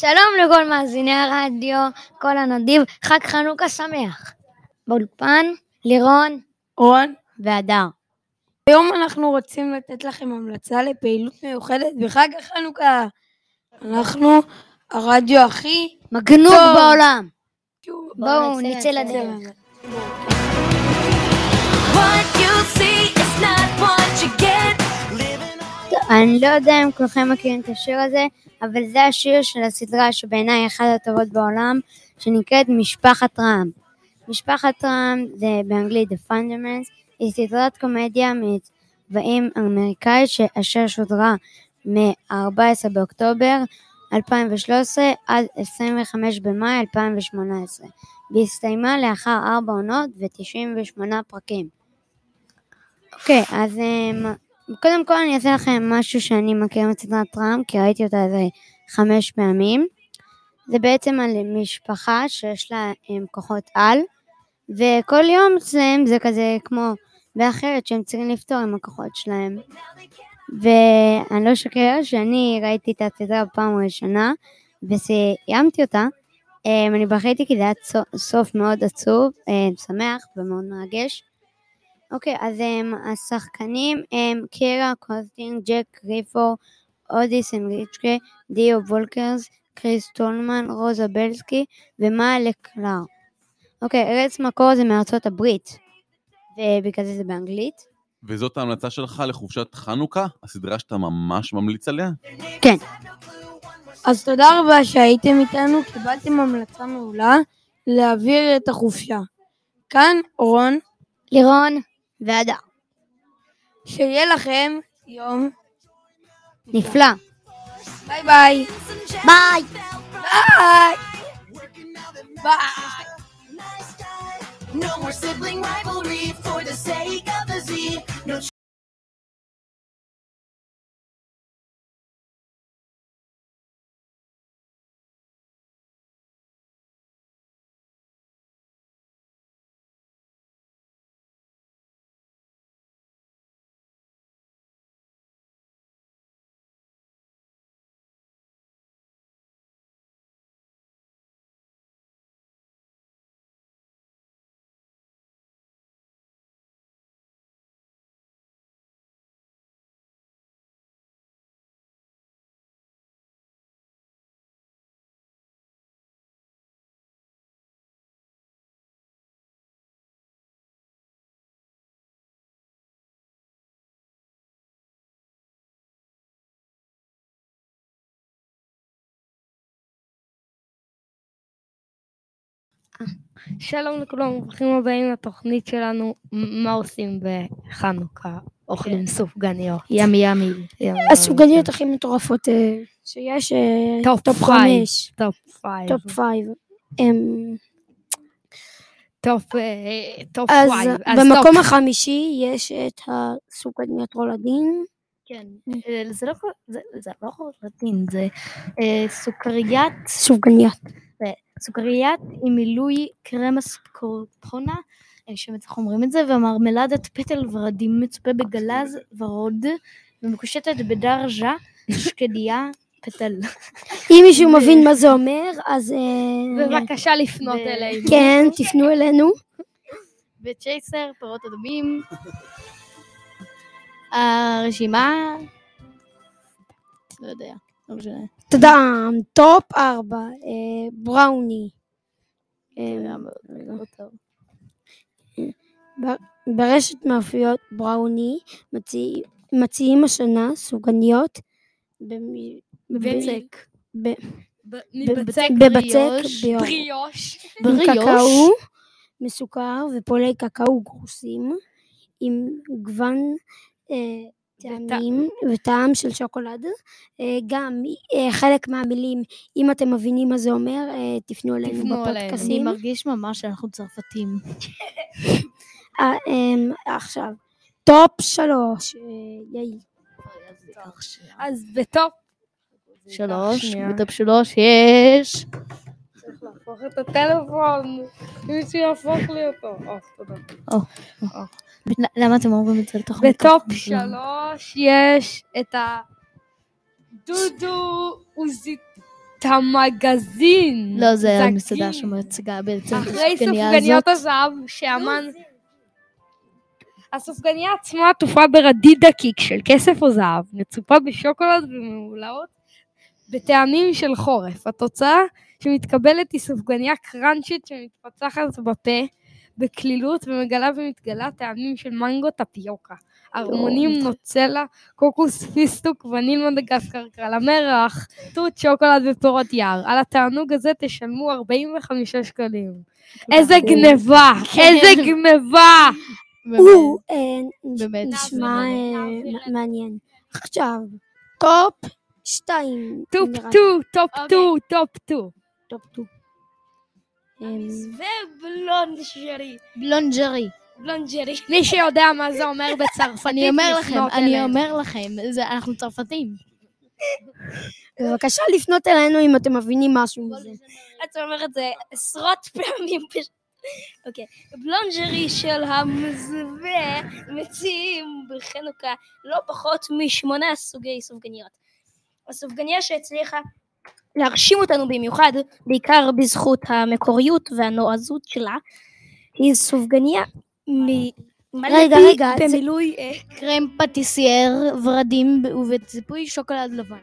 שלום לכל מאזיני הרדיו, כל הנדיב, חג חנוכה שמח. באולפן, לירון רון, והדר. היום אנחנו רוצים לתת לכם המלצה לפעילות מיוחדת בחג החנוכה. אנחנו הרדיו הכי... מגנוב טוב. בעולם. בואו נצא לדרך. What you see is not what you get. אני לא יודע אם כולכם מכירים את השיר הזה, אבל זה השיר של הסדרה שבעיניי אחת הטובות בעולם, שנקראת משפחת רעם. משפחת רעם זה באנגלית The Fundaments, היא סדרת קומדיה מצבעים אמריקאית אשר שודרה מ-14 באוקטובר 2013 עד 25 במאי 2018, והסתיימה לאחר 4 עונות ו-98 פרקים. אוקיי, אז אמ, קודם כל אני אעשה לכם משהו שאני מכיר מסדרת רם, כי ראיתי אותה איזה חמש פעמים. זה בעצם על משפחה שיש לה כוחות על, וכל יום אצלם זה כזה כמו באחרת שהם צריכים לפתור עם הכוחות שלהם. ואני לא אשקר שאני ראיתי את הסדרה בפעם הראשונה, וסיימתי אותה. אמ, אני בכיתי כי זה היה סוף מאוד עצוב, אמ, שמח ומאוד מרגש. אוקיי, אז הם, השחקנים הם קירה קוסרין, ג'ק גריפו, אדיסון ריקי, דייגו ולסקז, קריס טולמן, רוזה בלאסי ומאיה לה קלארק. אוקיי, ארץ מקור זה מארצות הברית, ובגלל זה זה באנגלית. וזאת ההמלצה שלך לחופשת חנוכה? הסדרה שאתה ממש ממליץ עליה? כן, אז תודה רבה שהייתם איתנו, קיבלתם המלצה מעולה להעביר את החופשה. כאן רון, לירון והדר. שיהיה לכם יום נפלא. ביי ביי. ביי! ביי. ביי. No more sibling rivalry for the sake of the Z. No שלום לכולם, ברוכים הבאים לתוכנית שלנו, מה עושים בחנוכה? אוכלים סופגניות. yummy yummy. הסופגניות הכי מטורפות אה, שיש, אה, top five. חמש, top five. top five. top אה, אז. במקום החמישי יש את הסופגניות רולדין. כן, אה, זה לא זה- לא רולדין, זה אה, סוכריית, סופגניות. סוכריית עם מילוי קרמס קורטונה, אה, איך אומרים את זה, ומרמלדת פטל ורדים מצופה בגלז ורוד, ומקושטת בדרז'ה, שקדיה, פטל. אם מישהו מבין מה זה אומר, אז אה, בבקשה לפנות אלינו. כן, תפנו אלינו. וצ'ייסר, פירות אדומים. הרשימה... לא יודע, לא משנה. תודה. טופ ארבע, אה, בראוני. אה, ברשת מאפיות בראוני מציע- מציעים השנה סופגניות במ- בבצק. בבצק בריאוש. ביור. בריאוש. עם בריאוש. קקאו מסוכר ופולי קקאו גרוסים עם גוון אה, טעמים וטעם של שוקולד. אה, גם אה, חלק מהמילים, אם אתם מבינים מה זה אומר, אה, תפנו אלינו אלינו. אני בפודקאסטים. מרגיש ממש שאנחנו צרפתים. אמ, עכשיו, top שלוש, ייי. אז ב top שלוש. ב top שלוש יש... את הטלפון. מישהו יהפוך לי אותו. או, תודה. למה אתם אומרים את זה לתוכנית? בטופ שלוש יש את הדודו עוזית את המגזין. לא, זה זגין. המסעדה שמציגה בעצם את אחרי הסופגניה סופגניות הזאת. הזהב שאמן... הסופגניה עצמה עטופה ברדיד דקיק של כסף או זהב, מצופה בשוקולד וממולאות בטעמים של חורף. התוצאה שמתקבלת היא סופגניה קראנצ'ית שמתפצחת בפה בקלילות ומגלה ומתגלה טעמים של מנגו טפיוקה, ארמונים, נוצלה, קוקוס, פיסטוק, וניל מדגסקר, קרל המרח, תות, שוקולד ופירות יער. על התענוג הזה תשלמו 45 שקלים. איזה גניבה! איזה גניבה! הוא נשמע אה, מעניין. עכשיו, טופ 2. טופ 2, טופ 2, טופ 2. טופ טופטו. אמ, ו boulangerie. boulangerie. boulangerie. מי שיודע מה זה אומר בצרפתית, אני אומר לכם, אני אומר לכם, אנחנו צרפתים. בבקשה לפנות אלינו אם אתם מבינים משהו מזה. את אומרת זה עשרות פעמים אוקיי. בולנג'רי של המזווה מציעים בחנוכה לא פחות משמונה סוגי סופגניות. הסופגניה שהצליחה להרשים אותנו במיוחד, בעיקר בזכות המקוריות והנועזות שלה, היא סופגניה מ... רגע, רגע, זה- במילוי... אה, קרם פטיסייר, ורדים ובציפוי שוקולד לבן.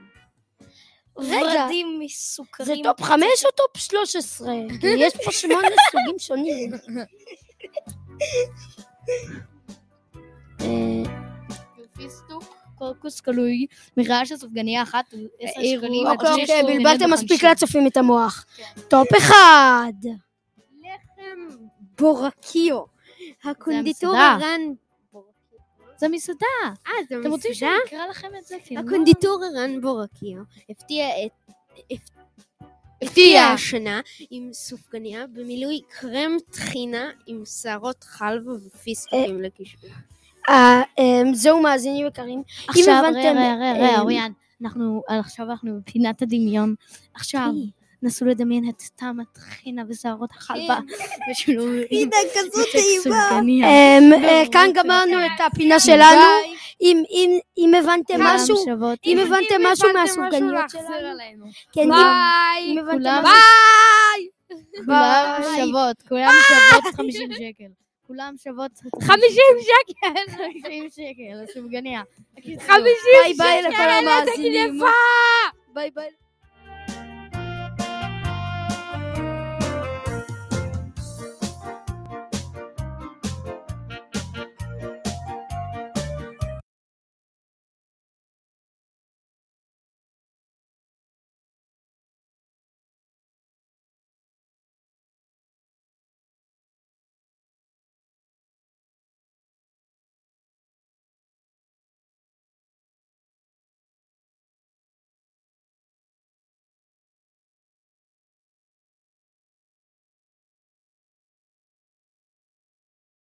ורדים זה מסוכרים. טופ חמש או טופ שלוש עשרה? כי יש פה שמונה סוגים שונים. אה, פיסטוק, קוקוס קלוי, מרעש של סופגניה אחת שקלים. עד אוקיי, בלבלתם. מספיק לצופים את המוח. טופ אחד. בורקיו. הקונדיטור. הרן... זה מסעדה. אה, זה אתם רוצים מסעדה? שאני אקרא לכם את זה? לא- הקונדיטור הרן בורקיו הפתיע את... הפ- הפתיע. השנה עם סופגניה במילוי קרם טחינה עם שערות חלבה ופיסטוקים לקישור. אה, אמ, זהו מאזינים יקרים. עכשיו, הבנתם, ראה, ראה, ראה, אה, אוריאן, אנחנו, עכשיו אנחנו בפינת הדמיון. עכשיו, נסו לדמיין את טעם הטחינה ושערות החלבה. ושלו... כזאת סופגניה. אמ, אה, כאן גמרנו את הפינה שלנו. אם- אם- אם הבנתם משהו. אם הבנתם משהו מהסופגניות שלנו. כן, ביי! כולם-. שוות, כולם שוות 50 שקל. כולם שוות 50 שקל! 50 שקל, הסופגניה. חמישים ביי ביי לכל שקל, המאזינים. ביי ביי.